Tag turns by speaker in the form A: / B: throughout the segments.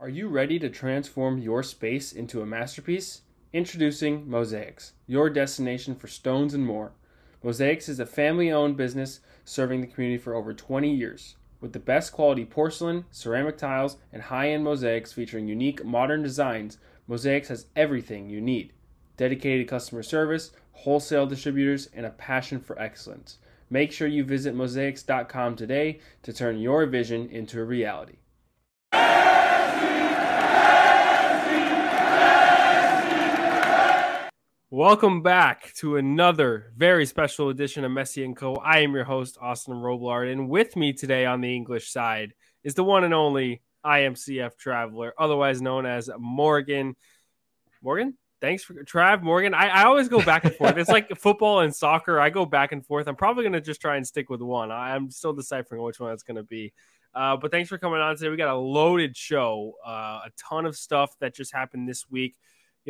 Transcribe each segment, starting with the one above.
A: Are you ready to transform your space into a masterpiece? Introducing Mosaics, your destination for stones and more. Mosaics is a family owned business serving the community for over 20 years. With the best quality porcelain, ceramic tiles, and high end mosaics featuring unique modern designs, Mosaics has everything you need dedicated customer service, wholesale distributors, and a passion for excellence. Make sure you visit mosaics.com today to turn your vision into a reality. Welcome back to another very special edition of Messi and Co. I am your host, Austin Roblard, and with me today on the English side is the one and only IMCF Traveler, otherwise known as Morgan. Morgan, thanks for Trav Morgan. I, I always go back and forth. it's like football and soccer. I go back and forth. I'm probably going to just try and stick with one. I'm still deciphering which one that's going to be. Uh, but thanks for coming on today. We got a loaded show, uh, a ton of stuff that just happened this week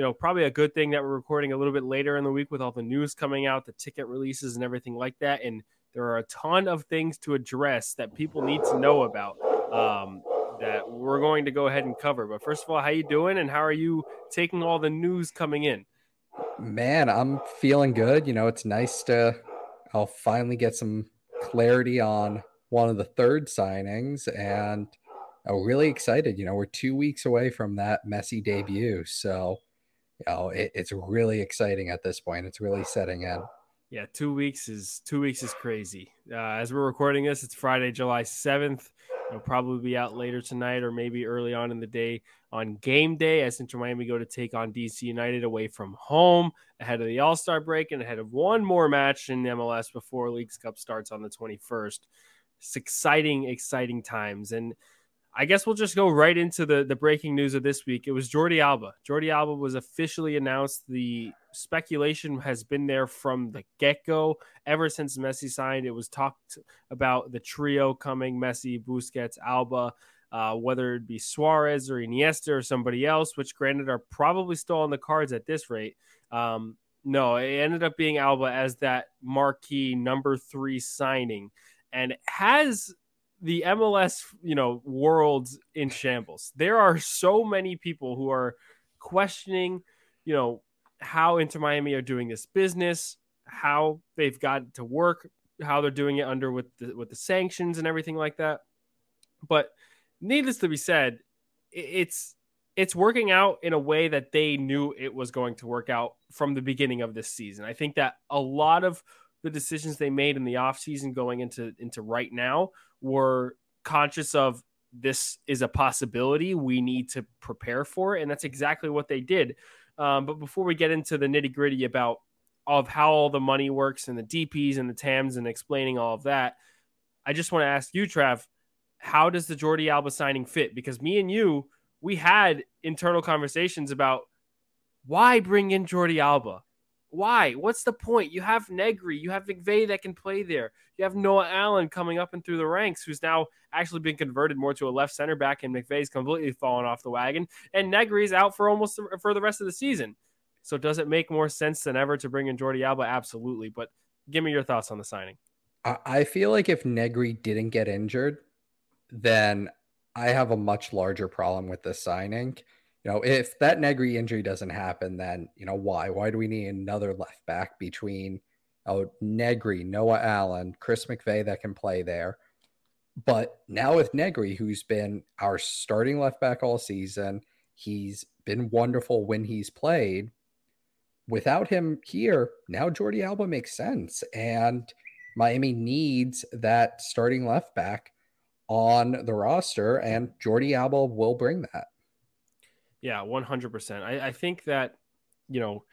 A: you know, probably a good thing that we're recording a little bit later in the week with all the news coming out, the ticket releases and everything like that. And there are a ton of things to address that people need to know about um, that we're going to go ahead and cover. But first of all, how you doing and how are you taking all the news coming in?
B: Man, I'm feeling good. You know, it's nice to I'll finally get some clarity on one of the third signings and I'm really excited. You know, we're two weeks away from that Messi debut. So you know, it, it's really exciting at this point. It's really setting in.
A: Yeah, two weeks is two weeks is crazy. Uh, as we're recording this, it's Friday, July seventh. It'll probably be out later tonight or maybe early on in the day on game day as Inter Miami go to take on DC United away from home ahead of the All Star break and ahead of one more match in MLS before Leagues Cup starts on the 21st. It's exciting, exciting times. And I guess we'll just go right into the, the breaking news of this week. It was Jordi Alba. Jordi Alba was officially announced. The speculation has been there from the get go. Ever since Messi signed, it was talked about the trio coming Messi, Busquets, Alba, uh, whether it be Suarez or Iniesta or somebody else, which granted are probably still on the cards at this rate. Um, no, it ended up being Alba as that marquee number three signing and has the MLS, you know, world's in shambles. There are so many people who are questioning, you know, how Inter Miami are doing this business, how they've got to work, how they're doing it under with the with the sanctions and everything like that. But needless to be said, it's it's working out in a way that they knew it was going to work out from the beginning of this season. I think that a lot of the decisions they made in the offseason going into into right now were conscious of this is a possibility we need to prepare for it and that's exactly what they did. Um, but before we get into the nitty gritty about of how all the money works and the dps and the tams and explaining all of that i just want to ask you trav how does the jordi alba signing fit? Because me and you we had internal conversations about why bring in jordi alba why? What's the point? You have Negri, you have McVey that can play there. You have Noah Allen coming up and through the ranks, who's now actually been converted more to a left center back, and McVey's completely fallen off the wagon. And Negri's out for almost for the rest of the season. So does it make more sense than ever to bring in Jordi Alba? Absolutely. But give me your thoughts on the signing.
B: I feel like if Negri didn't get injured, then I have a much larger problem with this signing you know, if that Negri injury doesn't happen, then you know why? Why do we need another left back between oh Negri, Noah Allen, Chris McVey that can play there? But now with Negri, who's been our starting left back all season, he's been wonderful when he's played. Without him here, now Jordi Alba makes sense. And Miami needs that starting left back on the roster, and Jordi Alba will bring that.
A: Yeah, 100%. I, I think that, you know,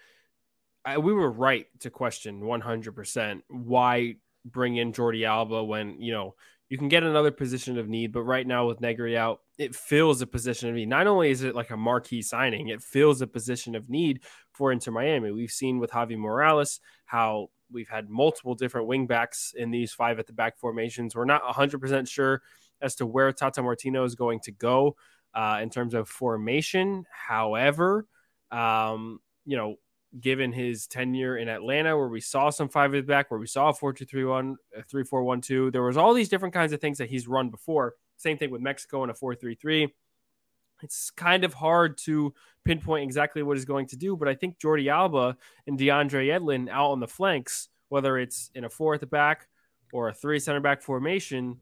A: I, we were right to question 100% why bring in Jordi Alba when, you know, you can get another position of need, but right now with Negri out, it fills a position of need. Not only is it like a marquee signing, it fills a position of need for Inter Miami. We've seen with Javi Morales how we've had multiple different wingbacks in these five at the back formations. We're not 100% sure as to where Tata Martino is going to go uh, in terms of formation. However, um, you know, given his tenure in Atlanta, where we saw some five at the back, where we saw a 4 2 3 1, 3 4 1 2, there was all these different kinds of things that he's run before. Same thing with Mexico in a 4 3 3 it's kind of hard to pinpoint exactly what he's going to do, but I think Jordi Alba and DeAndre Yedlin out on the flanks, whether it's in a four at the back or a three center back formation,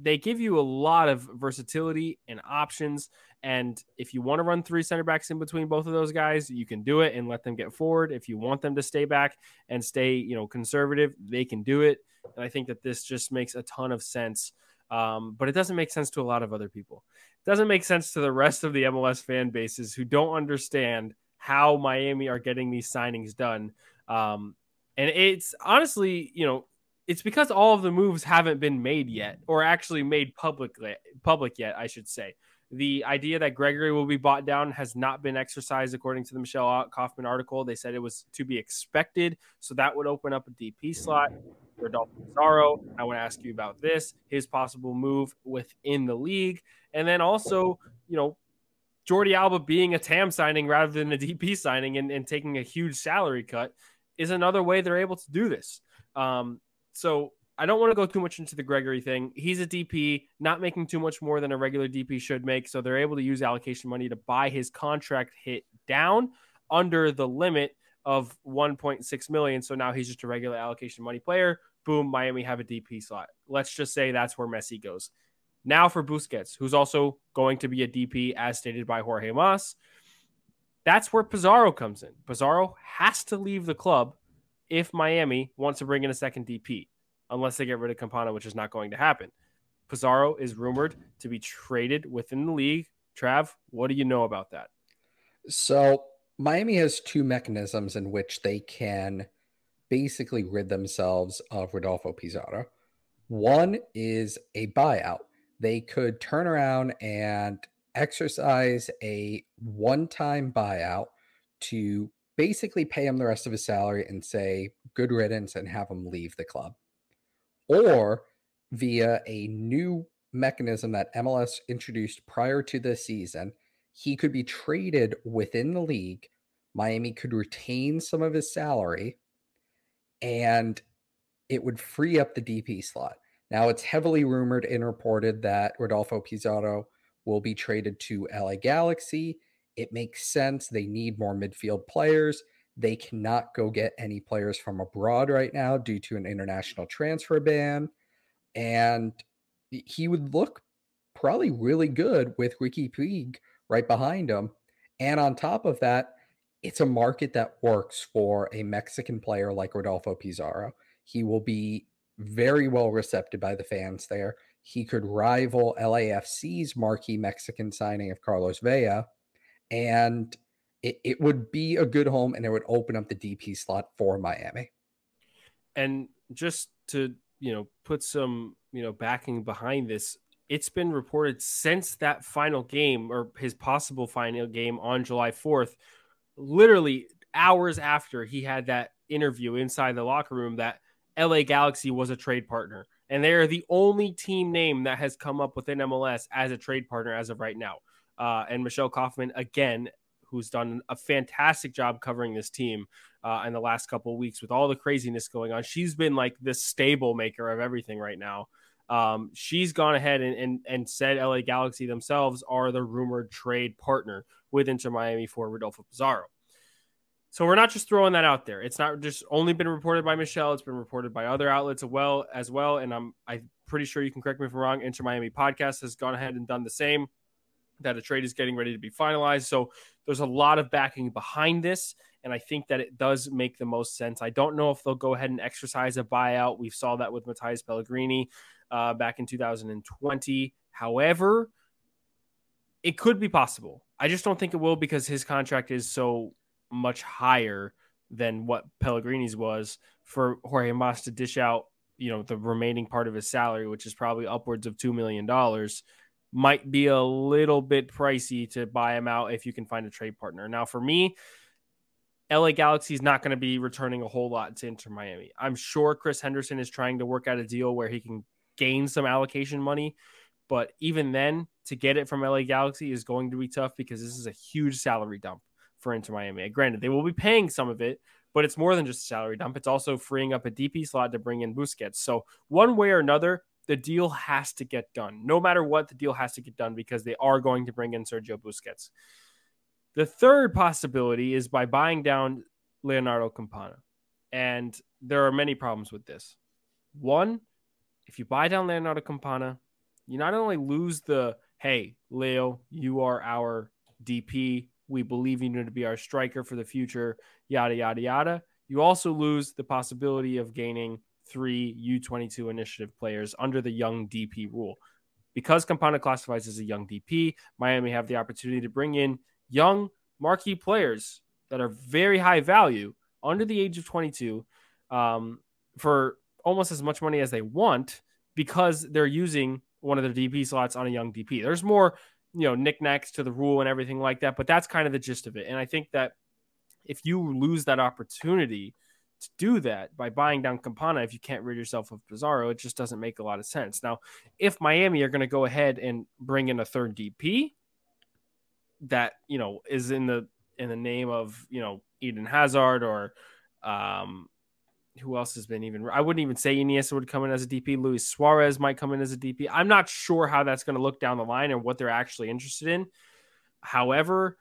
A: they give you a lot of versatility and options. And if you want to run three center backs in between both of those guys, you can do it and let them get forward. If you want them to stay back and stay, you know, conservative, they can do it. And I think that this just makes a ton of sense. Um, but it doesn't make sense to a lot of other people It doesn't make sense to the rest of the MLS fan bases who don't understand how Miami are getting these signings done. Um, and it's honestly, you know, it's because all of the moves haven't been made yet, or actually made publicly public yet, I should say. The idea that Gregore will be bought down has not been exercised according to the Michelle Kaufman article. They said it was to be expected, so that would open up a DP slot. for Rodolfo Pizarro, I want to ask you about this, his possible move within the league. And then also, you know, Jordi Alba being a TAM signing rather than a DP signing and, and taking a huge salary cut is another way they're able to do this. Um, so I don't want to go too much into the Gregore thing. He's a DP, not making too much more than a regular DP should make. So they're able to use allocation money to buy his contract hit down under the limit of 1.6 million. So now he's just a regular allocation money player. Boom, Miami have a DP slot. Let's just say that's where Messi goes. Now for Busquets, who's also going to be a DP as stated by Jorge Mas. That's where Pizarro comes in. Pizarro has to leave the club if Miami wants to bring in a second DP, unless they get rid of Campana, which is not going to happen. Pizarro is rumored to be traded within the league. Trav, what do you know about that?
B: So Miami has two mechanisms in which they can basically rid themselves of Rodolfo Pizarro. One is a buyout. They could turn around and exercise a one time buyout to basically pay him the rest of his salary and say good riddance and have him leave the club. Or via a new mechanism that MLS introduced prior to this season he could be traded within the league. Miami could retain some of his salary and it would free up the DP slot. Now, it's heavily rumored and reported that Rodolfo Pizarro will be traded to LA Galaxy. It makes sense. They need more midfield players. They cannot go get any players from abroad right now due to an international transfer ban. And he would look probably really good with Riqui Puig right behind him. And on top of that, it's a market that works for a Mexican player like Rodolfo Pizarro. He will be very well received by the fans there. He could rival LAFC's marquee Mexican signing of Carlos Vela. And it, it would be a good home and it would open up the DP slot for Miami.
A: And just to, you know, put some, you know, backing behind this, it's been reported since that final game or his possible final game on July 4th, literally hours after he had that interview inside the locker room, that LA Galaxy was a trade partner. And they are the only team name that has come up within MLS as a trade partner as of right now. Uh, and Michelle Kaufman, again, who's done a fantastic job covering this team uh, in the last couple of weeks with all the craziness going on. She's been like the stable maker of everything right now. Um, she's gone ahead and, and, and said LA Galaxy themselves are the rumored trade partner with Inter Miami for Rodolfo Pizarro. So we're not just throwing that out there. It's not just only been reported by Michelle. It's been reported by other outlets as well as well. And I'm I'm pretty sure you can correct me if I'm wrong. Inter Miami podcast has gone ahead and done the same. That a trade is getting ready to be finalized. So there's a lot of backing behind this, and I think that it does make the most sense. I don't know if they'll go ahead and exercise a buyout. We saw that with Matías Pellegrini uh, back in 2020. However, it could be possible. I just don't think it will because his contract is so much higher than what Pellegrini's was for Jorge Mas to dish out you know the remaining part of his salary, which is probably upwards of two million dollars, might be a little bit pricey to buy him out if you can find a trade partner. Now, for me, LA Galaxy is not going to be returning a whole lot to Inter Miami. I'm sure Chris Henderson is trying to work out a deal where he can gain some allocation money, but even then, to get it from LA Galaxy is going to be tough because this is a huge salary dump for Inter Miami. Granted, they will be paying some of it, but it's more than just a salary dump. It's also freeing up a DP slot to bring in Busquets. So one way or another, the deal has to get done. No matter what, the deal has to get done because they are going to bring in Sergio Busquets. The third possibility is by buying down Leonardo Campana. And there are many problems with this. One, if you buy down Leonardo Campana, you not only lose the, hey, Leo, you are our DP. We believe you to be our striker for the future yada, yada, yada. You also lose the possibility of gaining three U22 initiative players under the young DP rule. Because Campana classifies as a young DP, Miami have the opportunity to bring in young marquee players that are very high value under the age of 22 um, for almost as much money as they want because they're using one of their DP slots on a young DP. There's more, you know, knickknacks to the rule and everything like that, but that's kind of the gist of it. And I think that if you lose that opportunity to do that by buying down Campana, if you can't rid yourself of Pizarro, it just doesn't make a lot of sense. Now, if Miami are going to go ahead and bring in a third DP that you know is in the in the name of you know Eden Hazard or um, who else has been even I wouldn't even say Iniesta would come in as a DP. Luis Suarez might come in as a DP. I'm not sure how that's going to look down the line and what they're actually interested in. However,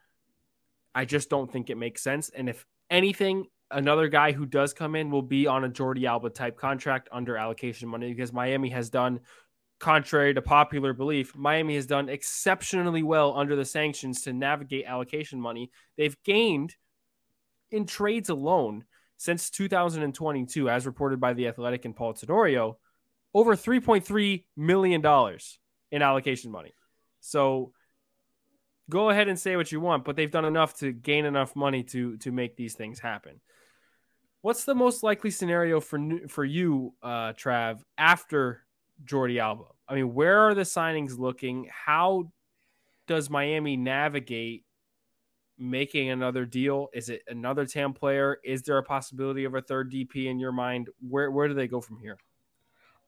A: I just don't think it makes sense. And if anything, another guy who does come in will be on a Jordi Alba type contract under allocation money because Miami has done, contrary to popular belief, Miami has done exceptionally well under the sanctions to navigate allocation money. They've gained in trades alone since 2022, as reported by the Athletic and Paul Tenorio, over 3.3 million dollars in allocation money. So go ahead and say what you want, but they've done enough to gain enough money to to make these things happen. What's the most likely scenario for for you, uh, Trav, after Jordi Alba? I mean, where are the signings looking? How does Miami navigate making another deal? Is it another TAM player? Is there a possibility of a third DP in your mind? Where where do they go from here?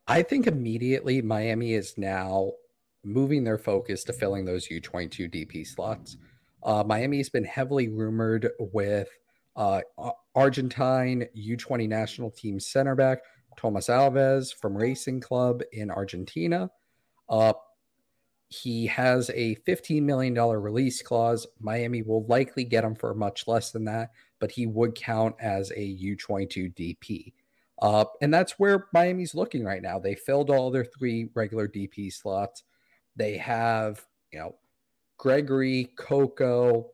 B: I think immediately Miami is now moving their focus to filling those U22 DP slots. Uh, Miami has been heavily rumored with uh, Argentine U20 national team center back Thomas Avilés from Racing Club in Argentina. Uh, he has a $15 million release clause. Miami will likely get him for much less than that, but he would count as a U22 DP. Uh, and that's where Miami's looking right now. They filled all their three regular DP slots. They have, you know, Gregore, Coco,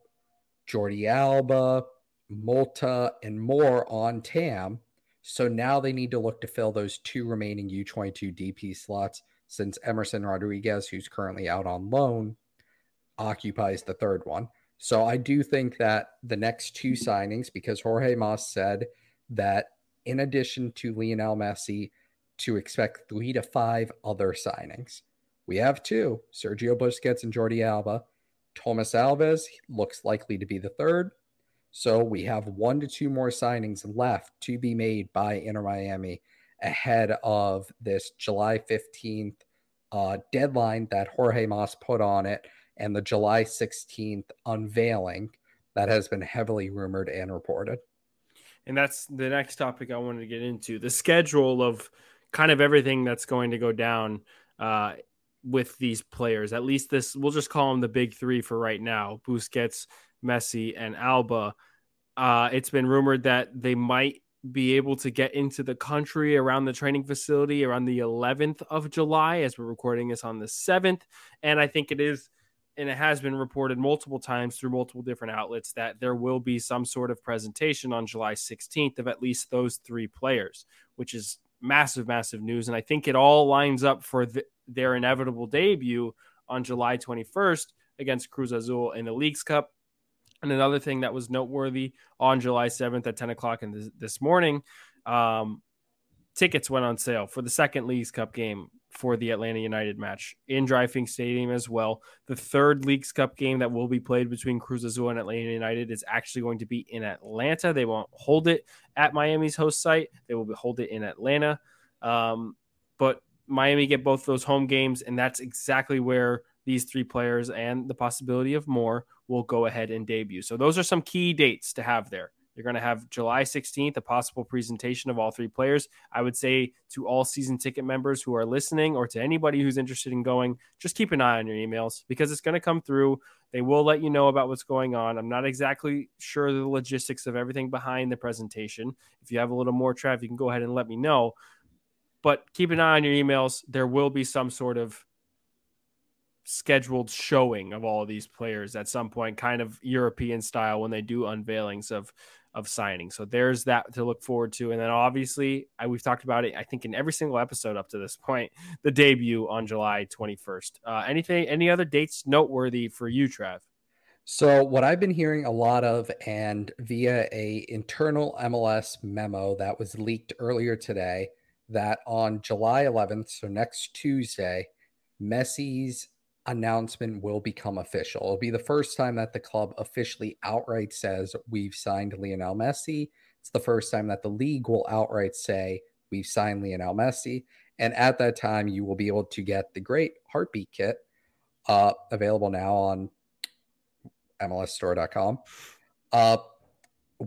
B: Jordi Alba, Mota, and more on TAM. So now they need to look to fill those two remaining U22 DP slots since Emerson Rodriguez, who's currently out on loan, occupies the third one. So I do think that the next two signings, because Jorge Mas said that in addition to Lionel Messi, to expect three to five other signings. We have two Sergio Busquets and Jordi Alba. Thomas Avilés looks likely to be the third. So we have one to two more signings left to be made by Inter Miami ahead of this July 15th uh, deadline that Jorge Mas put on it and the July 16th unveiling that has been heavily rumored and reported.
A: And that's the next topic I wanted to get into the schedule of kind of everything that's going to go down uh, with these players. At least this, we'll just call them the big three for right now: Busquets, Messi, and Alba. Uh, it's been rumored that they might be able to get into the country around the training facility around the 11th of July, as we're recording this on the 7th. And I think it is, and it has been reported multiple times through multiple different outlets that there will be some sort of presentation on July 16th of at least those three players, which is massive, massive news. And I think it all lines up for the, their inevitable debut on July 21st against Cruz Azul in the Leagues Cup. And another thing that was noteworthy on July 7th at 10 o'clock in this, this morning, um, tickets went on sale for the second Leagues Cup game for the Atlanta United match in DRV Stadium as well. The third Leagues Cup game that will be played between Cruz Azul and Atlanta United is actually going to be in Atlanta. They won't hold it at Miami's host site. They will hold it in Atlanta. Um, but Miami get both those home games, and that's exactly where these three players and the possibility of more will go ahead and debut. So those are some key dates to have there. You're going to have July 16th, a possible presentation of all three players. I would say to all season ticket members who are listening or to anybody who's interested in going, just keep an eye on your emails because it's going to come through. They will let you know about what's going on. I'm not exactly sure the logistics of everything behind the presentation. If you have a little more, Trev, you can go ahead and let me know. But keep an eye on your emails. There will be some sort of scheduled showing of all of these players at some point, kind of European style when they do unveilings of of signing. So there's that to look forward to. And then obviously, I, we've talked about it, I think, in every single episode up to this point, the debut on July 21st. Uh, anything, any other dates noteworthy for you, Trav?
B: So what I've been hearing a lot of, and via a internal MLS memo that was leaked earlier today, that on July 11th, so next Tuesday, Messi's announcement will become official. It'll be the first time that the club officially outright says we've signed Lionel Messi. It's the first time that the league will outright say we've signed Lionel Messi. And at that time, you will be able to get the great heartbeat kit uh, available now on MLSstore.com uh,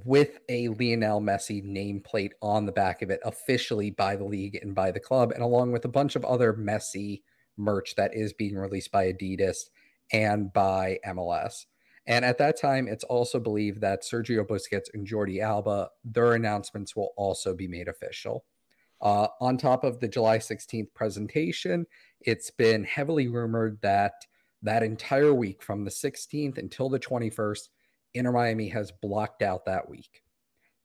B: with a Lionel Messi nameplate on the back of it, officially by the league and by the club, and along with a bunch of other Messi merch that is being released by Adidas and by MLS. And at that time, it's also believed that Sergio Busquets and Jordi Alba, their announcements will also be made official. Uh, on top of the July 16th presentation, it's been heavily rumored that that entire week from the 16th until the 21st, Inter Miami has blocked out that week.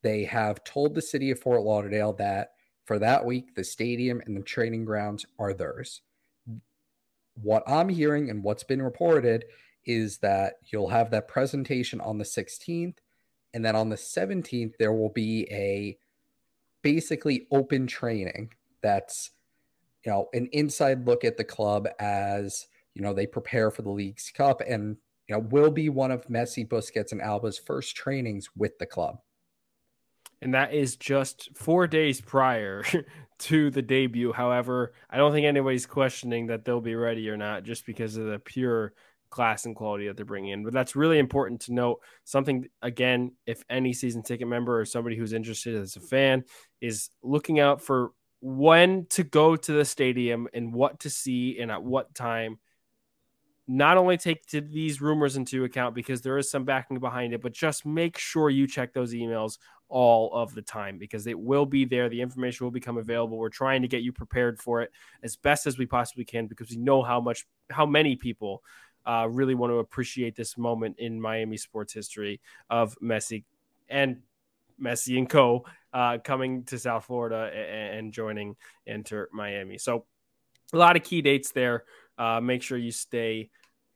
B: They have told the city of Fort Lauderdale that for that week, the stadium and the training grounds are theirs what I'm hearing and what's been reported is that you'll have that presentation on the 16th. And then on the 17th, there will be a basically open training that's, you know, an inside look at the club as, you know, they prepare for the Leagues Cup and, you know, will be one of Messi, Busquets, and Alba's first trainings with the club.
A: And that is just four days prior to the debut. However, I don't think anybody's questioning that they'll be ready or not just because of the pure class and quality that they're bringing in. But that's really important to note. Something, again, if any season ticket member or somebody who's interested as a fan is looking out for when to go to the stadium and what to see and at what time not only take these rumors into account because there is some backing behind it, but just make sure you check those emails all of the time because it will be there. The information will become available. We're trying to get you prepared for it as best as we possibly can because we know how much, how many people uh, really want to appreciate this moment in Miami sports history of Messi and Messi and co uh, coming to South Florida and, joining Inter Miami. So a lot of key dates there. Uh, make sure you stay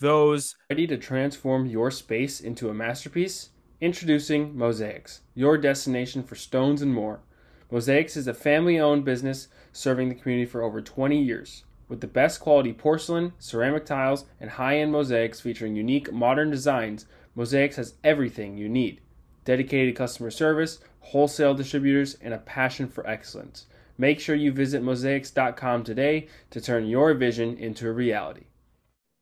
A: Those ready to transform your space into a masterpiece, introducing Mosaics, your destination for stones and more. Mosaics is a family owned business serving the community for over 20 years. With the best quality porcelain, ceramic tiles, and high end mosaics featuring unique modern designs, Mosaics has everything you need. dedicated customer service, wholesale distributors, and a passion for excellence. Make sure you visit mosaics.com today to turn your vision into a reality.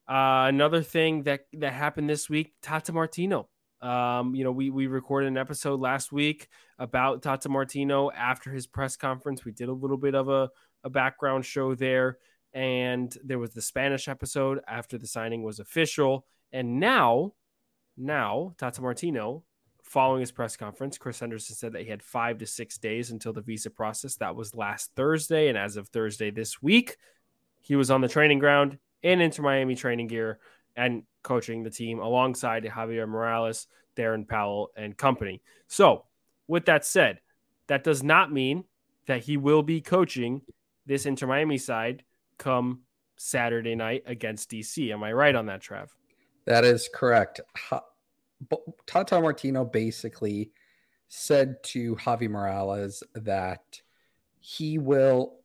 A: Uh, another thing that that happened this week, Tata Martino. Um, you know, we we recorded an episode last week about Tata Martino after his press conference. We did a little bit of a, a background show there, and there was the Spanish episode after the signing was official. And now, now Tata Martino, following his press conference, Chris Henderson said that he had five to six days until the visa process. That was last Thursday, and as of Thursday this week, he was on the training ground in Inter Miami training gear and coaching the team alongside Javier Morales, Darren Powell, and company. So, with that said, that does not mean that he will be coaching this Inter Miami side come Saturday night against DC. Am I right on that, Trav?
B: That is correct. Tata Martino basically said to Javi Morales that he will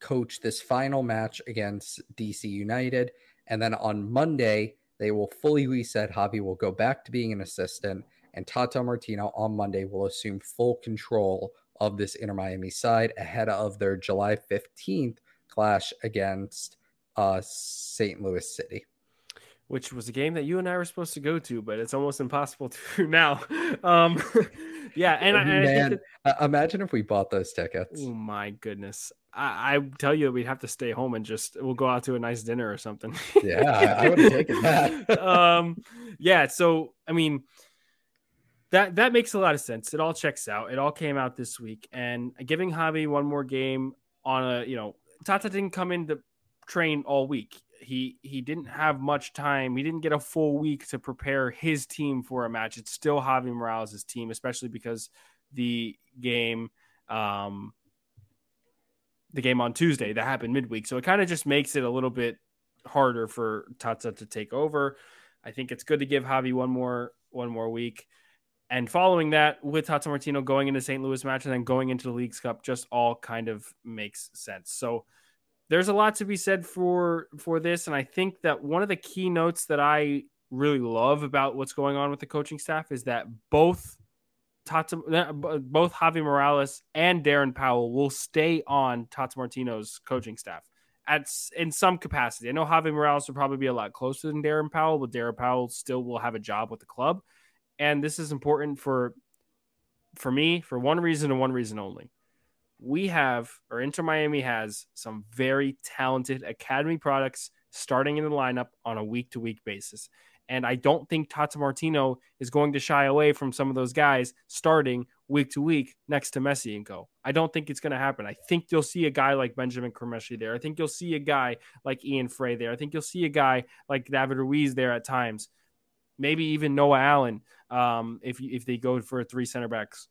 B: coach this final match against DC United. And then on Monday, they will fully reset. Javi will go back to being an assistant, and Tata Martino on Monday will assume full control of this Inter Miami side ahead of their July 15th clash against uh, St. Louis City
A: which was a game that you and I were supposed to go to, but it's almost impossible to now. Um, yeah, and,
B: I, man, that, imagine if we bought those tickets.
A: Oh my goodness! I, I, tell you, we'd have to stay home and just we'll go out to a nice dinner or something.
B: Yeah, I, I would have taken that.
A: um, yeah. So I mean, that that makes a lot of sense. It all checks out. It all came out this week, and giving Javi one more game on a you know Tata didn't come in to train all week he he didn't have much time. He didn't get a full week to prepare his team for a match. It's still Javi Morales' team, especially because the game um the game on Tuesday that happened midweek. So it kind of just makes it a little bit harder for Tata to take over. I think it's good to give Javi one more one more week. And following that, with Tata Martino going into St. Louis match and then going into the Leagues Cup, just all kind of makes sense. So there's a lot to be said for for this, and I think that one of the key notes that I really love about what's going on with the coaching staff is that both Tata, uh, both Javi Morales and Darren Powell will stay on Tata Martino's coaching staff at in some capacity. I know Javi Morales will probably be a lot closer than Darren Powell, but Darren Powell still will have a job with the club, and this is important for for me for one reason and one reason only we have, or Inter Miami has, some very talented academy products starting in the lineup on a week to week basis. And I don't think Tata Martino is going to shy away from some of those guys starting week to week next to Messi and go. I don't think it's going to happen. I think you'll see a guy like Benjamin Cremaschi there. I think you'll see a guy like Ian Fray there. I think you'll see a guy like David Ruiz there at times. Maybe even Noah Allen um, if if they go for three center backs.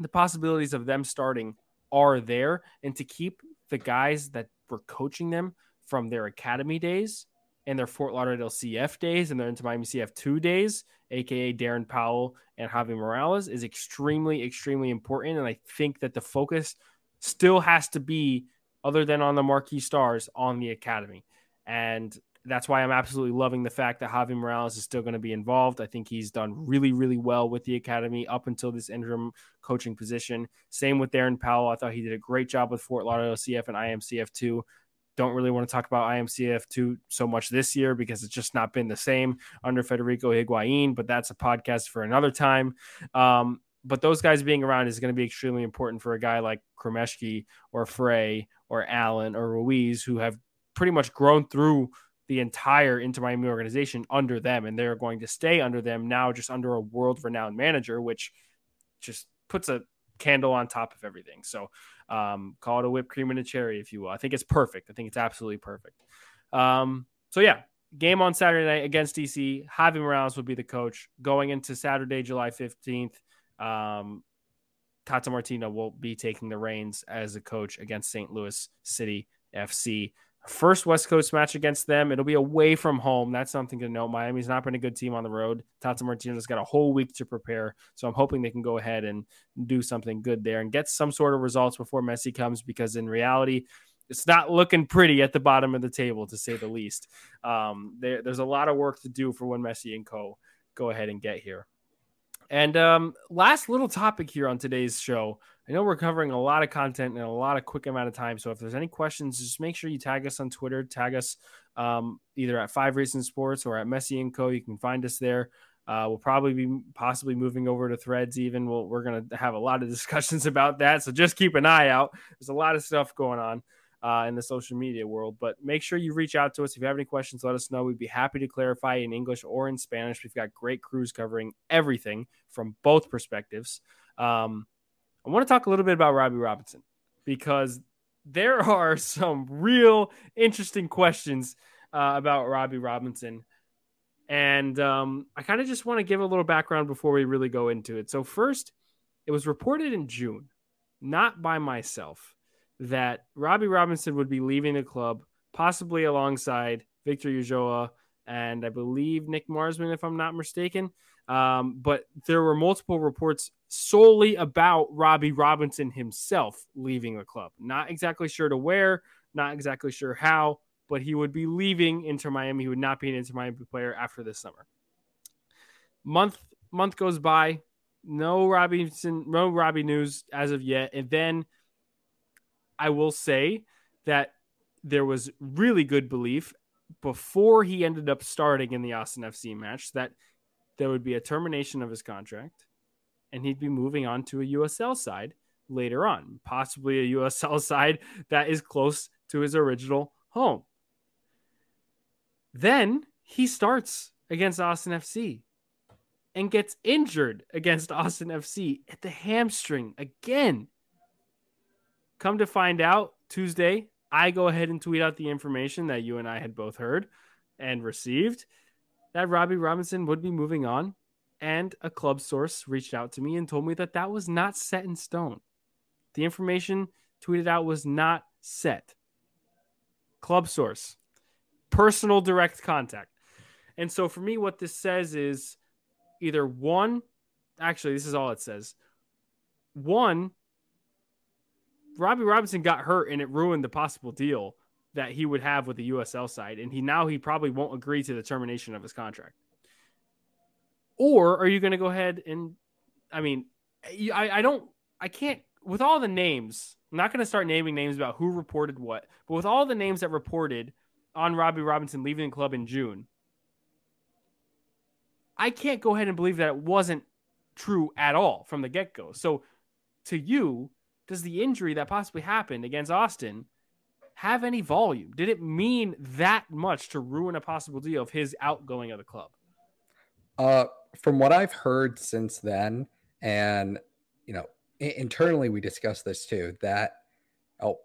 A: The possibilities of them starting are there and to keep the guys that were coaching them from their academy days and their Fort Lauderdale CF days and their Inter Miami CF2 days, aka Darren Powell and Javi Morales, is extremely, extremely important. And I think that the focus still has to be, other than on the marquee stars, on the academy. And that's why I'm absolutely loving the fact that Javi Morales is still going to be involved. I think he's done really, really well with the academy up until this interim coaching position. Same with Darren Powell. I thought he did a great job with Fort Lauderdale CF and IMCF2. Don't really want to talk about IMCF2 so much this year because it's just not been the same under Federico Higuain, but that's a podcast for another time. Um, but those guys being around is going to be extremely important for a guy like Cremaschi or Fray or Allen or Ruiz who have pretty much grown through – the entire Inter Miami organization under them, and they're going to stay under them now, just under a world renowned manager, which just puts a candle on top of everything. So um, call it a whipped cream and a cherry, if you will. I think it's perfect. I think it's absolutely perfect. Um, so yeah, game on Saturday night against DC. Javi Morales will be the coach going into Saturday, July fifteenth. Um, Tata Martino will be taking the reins as a coach against St. Louis City FC. First West Coast match against them. It'll be away from home. That's something to note. Miami's not been a good team on the road. Tata Martino's got a whole week to prepare. So I'm hoping they can go ahead and do something good there and get some sort of results before Messi comes because in reality, it's not looking pretty at the bottom of the table to say the least. Um, there, there's a lot of work to do for when Messi and Co. go ahead and get here. And um, last little topic here on today's show. I know we're covering a lot of content in a lot of quick amount of time. So if there's any questions, just make sure you tag us on Twitter, tag us um, either at Five Racing Sports or at Messi and Co. You can find us there. Uh, we'll probably be possibly moving over to threads even. We'll, we're going to have a lot of discussions about that. So just keep an eye out. There's a lot of stuff going on uh, in the social media world, but make sure you reach out to us. If you have any questions, let us know. We'd be happy to clarify in English or in Spanish. We've got great crews covering everything from both perspectives. Um, I want to talk a little bit about Robbie Robinson because there are some real interesting questions uh, about Robbie Robinson. And um, I kind of just want to give a little background before we really go into it. So, first, it was reported in June, not by myself, that Robbie Robinson would be leaving the club, possibly alongside Victor Ulloa and I believe Nick Marsman, if I'm not mistaken. Um, but there were multiple reports solely about Robbie Robinson himself leaving the club. Not exactly sure to where, not exactly sure how, but he would be leaving Inter Miami. He would not be an Inter Miami player after this summer. Month month goes by, no Robinson, no Robbie news as of yet. And then I will say that there was really good belief before he ended up starting in the Austin FC match that there would be a termination of his contract and he'd be moving on to a USL side later on, possibly a USL side that is close to his original home. Then he starts against Austin FC and gets injured against Austin FC at the hamstring again. Come to find out, Tuesday, I go ahead and tweet out the information that you and I had both heard and received that Robbie Robinson would be moving on. And a club source reached out to me and told me that that was not set in stone. The information tweeted out was not set. Club source, personal direct contact. And so for me, what this says is either one, actually, this is all it says. One, Robbie Robinson got hurt and it ruined the possible deal that he would have with the USL side. And he now he probably won't agree to the termination of his contract. Or are you going to go ahead and, I mean, I, I don't, I can't, with all the names, I'm not going to start naming names about who reported what, but with all the names that reported on Robbie Robinson leaving the club in June, I can't go ahead and believe that it wasn't true at all from the get go. So, to you, does the injury that possibly happened against Austin have any volume? Did it mean that much to ruin a possible deal of his outgoing of the club?
B: Uh, from what I've heard since then, and you know, internally we discussed this too, that oh,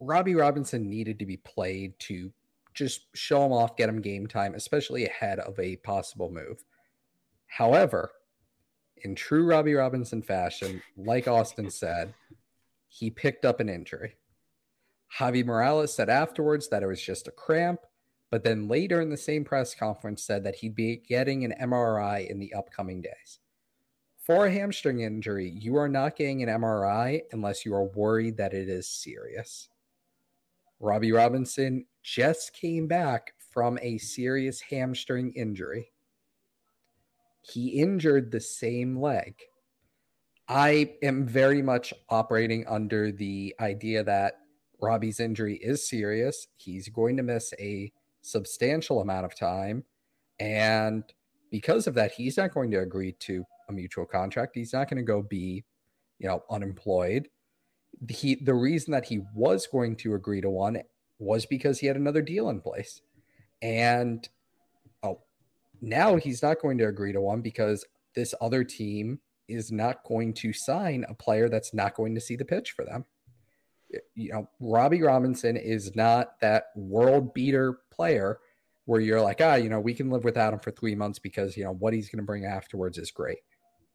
B: Robbie Robinson needed to be played to just show him off, get him game time, especially ahead of a possible move. However, in true Robbie Robinson fashion, like Austin said, he picked up an injury. Javi Morales said afterwards that it was just a cramp, but then later in the same press conference said that he'd be getting an MRI in the upcoming days. For a hamstring injury, you are not getting an MRI unless you are worried that it is serious. Robbie Robinson just came back from a serious hamstring injury. He injured the same leg. I am very much operating under the idea that Robbie's injury is serious. He's going to miss a substantial amount of time. And because of that, he's not going to agree to a mutual contract. He's not going to go be, you know, unemployed. He the reason that he was going to agree to one was because he had another deal in place. And now he's not going to agree to one because this other team is not going to sign a player that's not going to see the pitch for them you know, Robbie Robinson is not that world beater player where you're like, ah, you know, we can live without him for three months because, you know, what he's going to bring afterwards is great.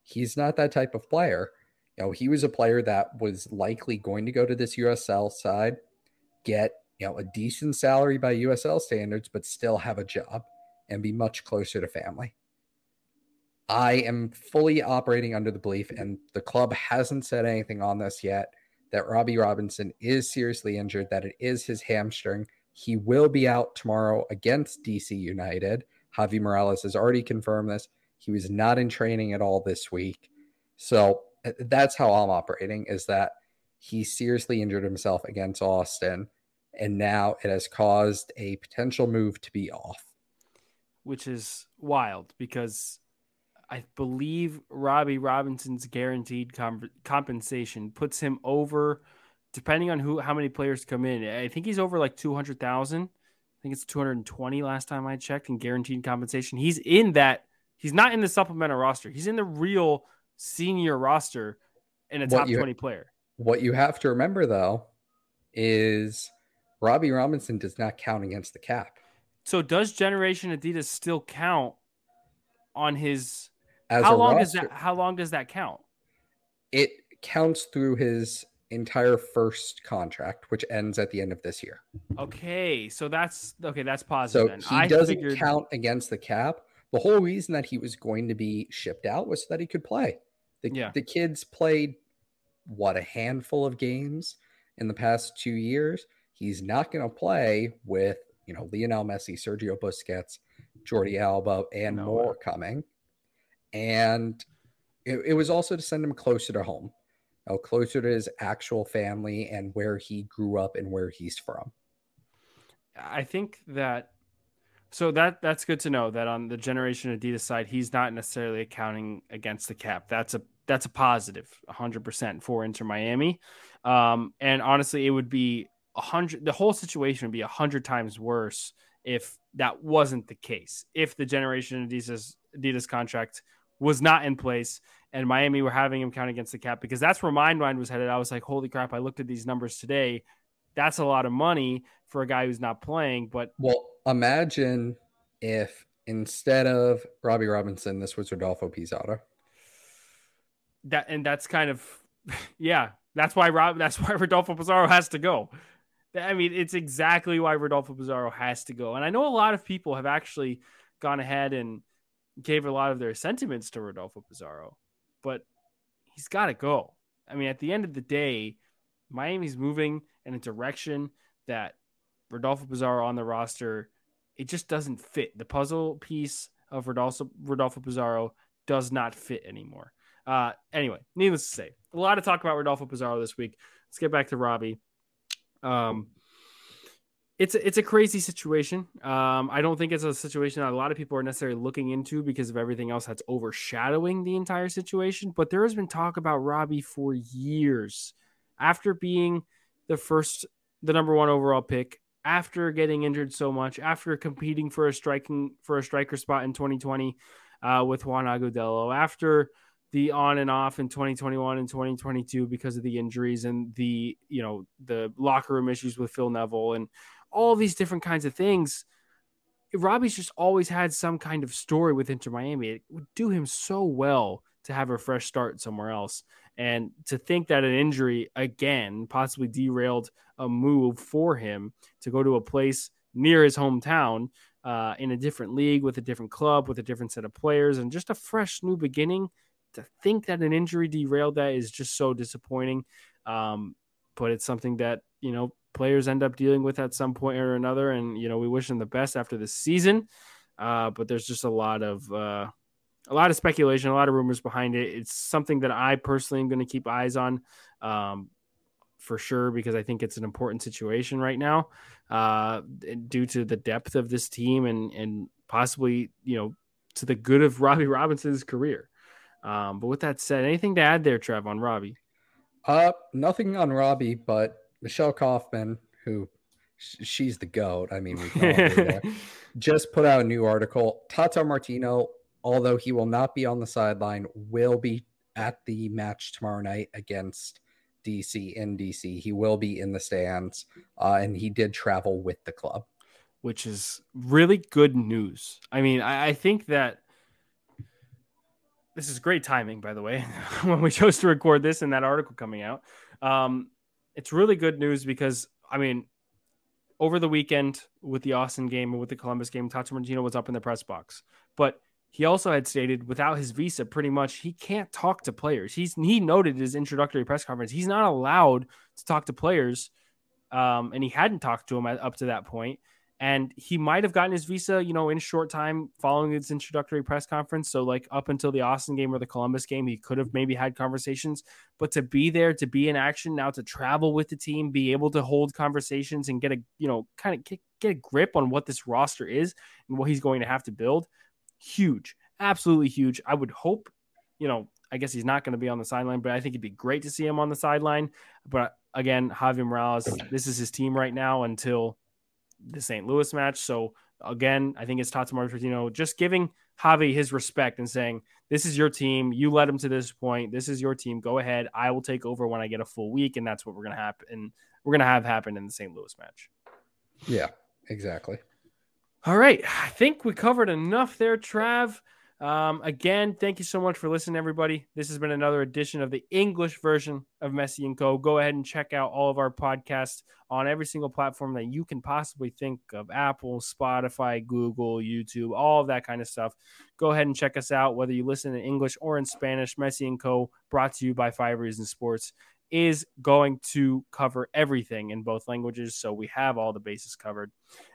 B: He's not that type of player. You know, he was a player that was likely going to go to this USL side, get, you know, a decent salary by USL standards, but still have a job and be much closer to family. I am fully operating under the belief, and the club hasn't said anything on this yet that Robbie Robinson is seriously injured, that it is his hamstring. He will be out tomorrow against DC United. Javi Morales has already confirmed this. He was not in training at all this week. So uh, that's how I'm operating is that he seriously injured himself against Austin. And now it has caused a potential move to be off.
A: Which is wild because I believe Robbie Robinson's guaranteed compensation puts him over, depending on who how many players come in. I think he's over like two hundred thousand. I think it's two hundred and twenty last time I checked in guaranteed compensation. He's in that. He's not in the supplemental roster. He's in the real senior roster and a top you, twenty player.
B: What you have to remember though is Robbie Robinson does not count against the cap.
A: So does Generation Adidas still count on his as how long roster, does that? How long does that count?
B: It counts through his entire first contract, which ends at the end of this year.
A: Okay, so that's okay. That's positive. So
B: then. he I doesn't figured... count against the cap. The whole reason that he was going to be shipped out was so that he could play. The, yeah. the kids played what a handful of games in the past two years. He's not going to play with you know Lionel Messi, Sergio Busquets, Jordi Alba, and no more way. coming and it, it was also to send him closer to home, you know, closer to his actual family and where he grew up and where he's from.
A: I think that so that that's good to know that on the generation Adidas side, he's not necessarily accounting against the cap. That's a that's a positive, hundred percent for Inter Miami. Um, and honestly, it would be a hundred. The whole situation would be a hundred times worse if that wasn't the case. If the generation Adidas Adidas contract was not in place and Miami were having him count against the cap because that's where my mind was headed. I was like, holy crap, I looked at these numbers today. That's a lot of money for a guy who's not playing. But
B: well, imagine if instead of Robbie Robinson, this was Rodolfo Pizarro.
A: That and that's kind of yeah, that's why Rob that's why Rodolfo Pizarro has to go. I mean, it's exactly why Rodolfo Pizarro has to go. And I know a lot of people have actually gone ahead and gave a lot of their sentiments to Rodolfo Pizarro, but he's got to go. I mean, at the end of the day, Miami's moving in a direction that Rodolfo Pizarro on the roster, it just doesn't fit. The puzzle piece of Rodolfo, Rodolfo Pizarro does not fit anymore. Uh, anyway, needless to say, a lot of talk about Rodolfo Pizarro this week. Let's get back to Robbie. Um, it's it's a crazy situation. Um, I don't think it's a situation that a lot of people are necessarily looking into because of everything else that's overshadowing the entire situation. But there has been talk about Robbie for years after being the first, the number one overall pick, after getting injured so much, after competing for a striking for a striker spot in 2020 uh, with Juan Agudelo, after the on and off in 2021 and 2022 because of the injuries and the you know the locker room issues with Phil Neville and all these different kinds of things. Robbie's just always had some kind of story with Inter Miami. It would do him so well to have a fresh start somewhere else. And to think that an injury again possibly derailed a move for him to go to a place near his hometown uh, in a different league with a different club with a different set of players and just a fresh new beginning. To think that an injury derailed that is just so disappointing. Um, but it's something that you know players end up dealing with at some point or another. And you know, we wish them the best after this season. Uh, but there's just a lot of uh, a lot of speculation, a lot of rumors behind it. It's something that I personally am going to keep eyes on. Um, for sure because I think it's an important situation right now, uh, due to the depth of this team and and possibly you know to the good of Robbie Robinson's career. Um, but with that said, anything to add there, Trev, on Robbie?
B: Uh, nothing on Robbie, but Michelle Kaufman, who she's the goat. I mean, we just put out a new article. Tata Martino, although he will not be on the sideline, will be at the match tomorrow night against DC in DC. He will be in the stands, uh, and he did travel with the club,
A: which is really good news. I mean, I, I think that this is great timing, by the way, when we chose to record this and that article coming out. Um, it's really good news because I mean, over the weekend with the Austin game and with the Columbus game, Tata Martino was up in the press box, but he also had stated without his visa, pretty much he can't talk to players. He's he noted his introductory press conference he's not allowed to talk to players, um, and he hadn't talked to them up to that point. And he might have gotten his visa, you know, in short time following his introductory press conference. So, like up until the Austin game or the Columbus game, he could have maybe had conversations. But to be there, to be in action now, to travel with the team, be able to hold conversations and get a, you know, kind of get, get a grip on what this roster is and what he's going to have to build, huge, absolutely huge. I would hope, you know, I guess he's not going to be on the sideline, but I think it'd be great to see him on the sideline. But again, Javi Morales, this is his team right now until the St. Louis match. So again, I think it's Tata Martino just giving Javi his respect and saying, "This is your team. You led him to this point. This is your team. Go ahead. I will take over when I get a full week." And that's what we're gonna happen. We're gonna have happen in the St. Louis match.
B: Yeah, exactly.
A: All right, I think we covered enough there, Trav. Um, again, thank you so much for listening, everybody. This has been another edition of the English version of Messi and Co. Go ahead and check out all of our podcasts on every single platform that you can possibly think of Apple, Spotify, Google, YouTube, all of that kind of stuff. Go ahead and check us out, whether you listen in English or in Spanish. Messi and Co. brought to you by Five Reasons Sports is going to cover everything in both languages. So we have all the bases covered.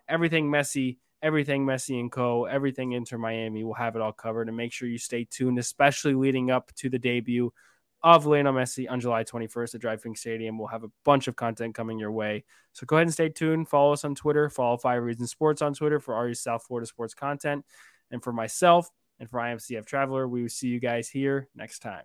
A: Everything Messi everything Messi and Co., everything Inter Miami. We'll have it all covered. And make sure you stay tuned, especially leading up to the debut of Lionel Messi on July 21st at DRV Stadium. We'll have a bunch of content coming your way. So go ahead and stay tuned. Follow us on Twitter. Follow Five Reasons Sports on Twitter for all your South Florida sports content. And for myself and for IMCF Traveler, we will see you guys here next time.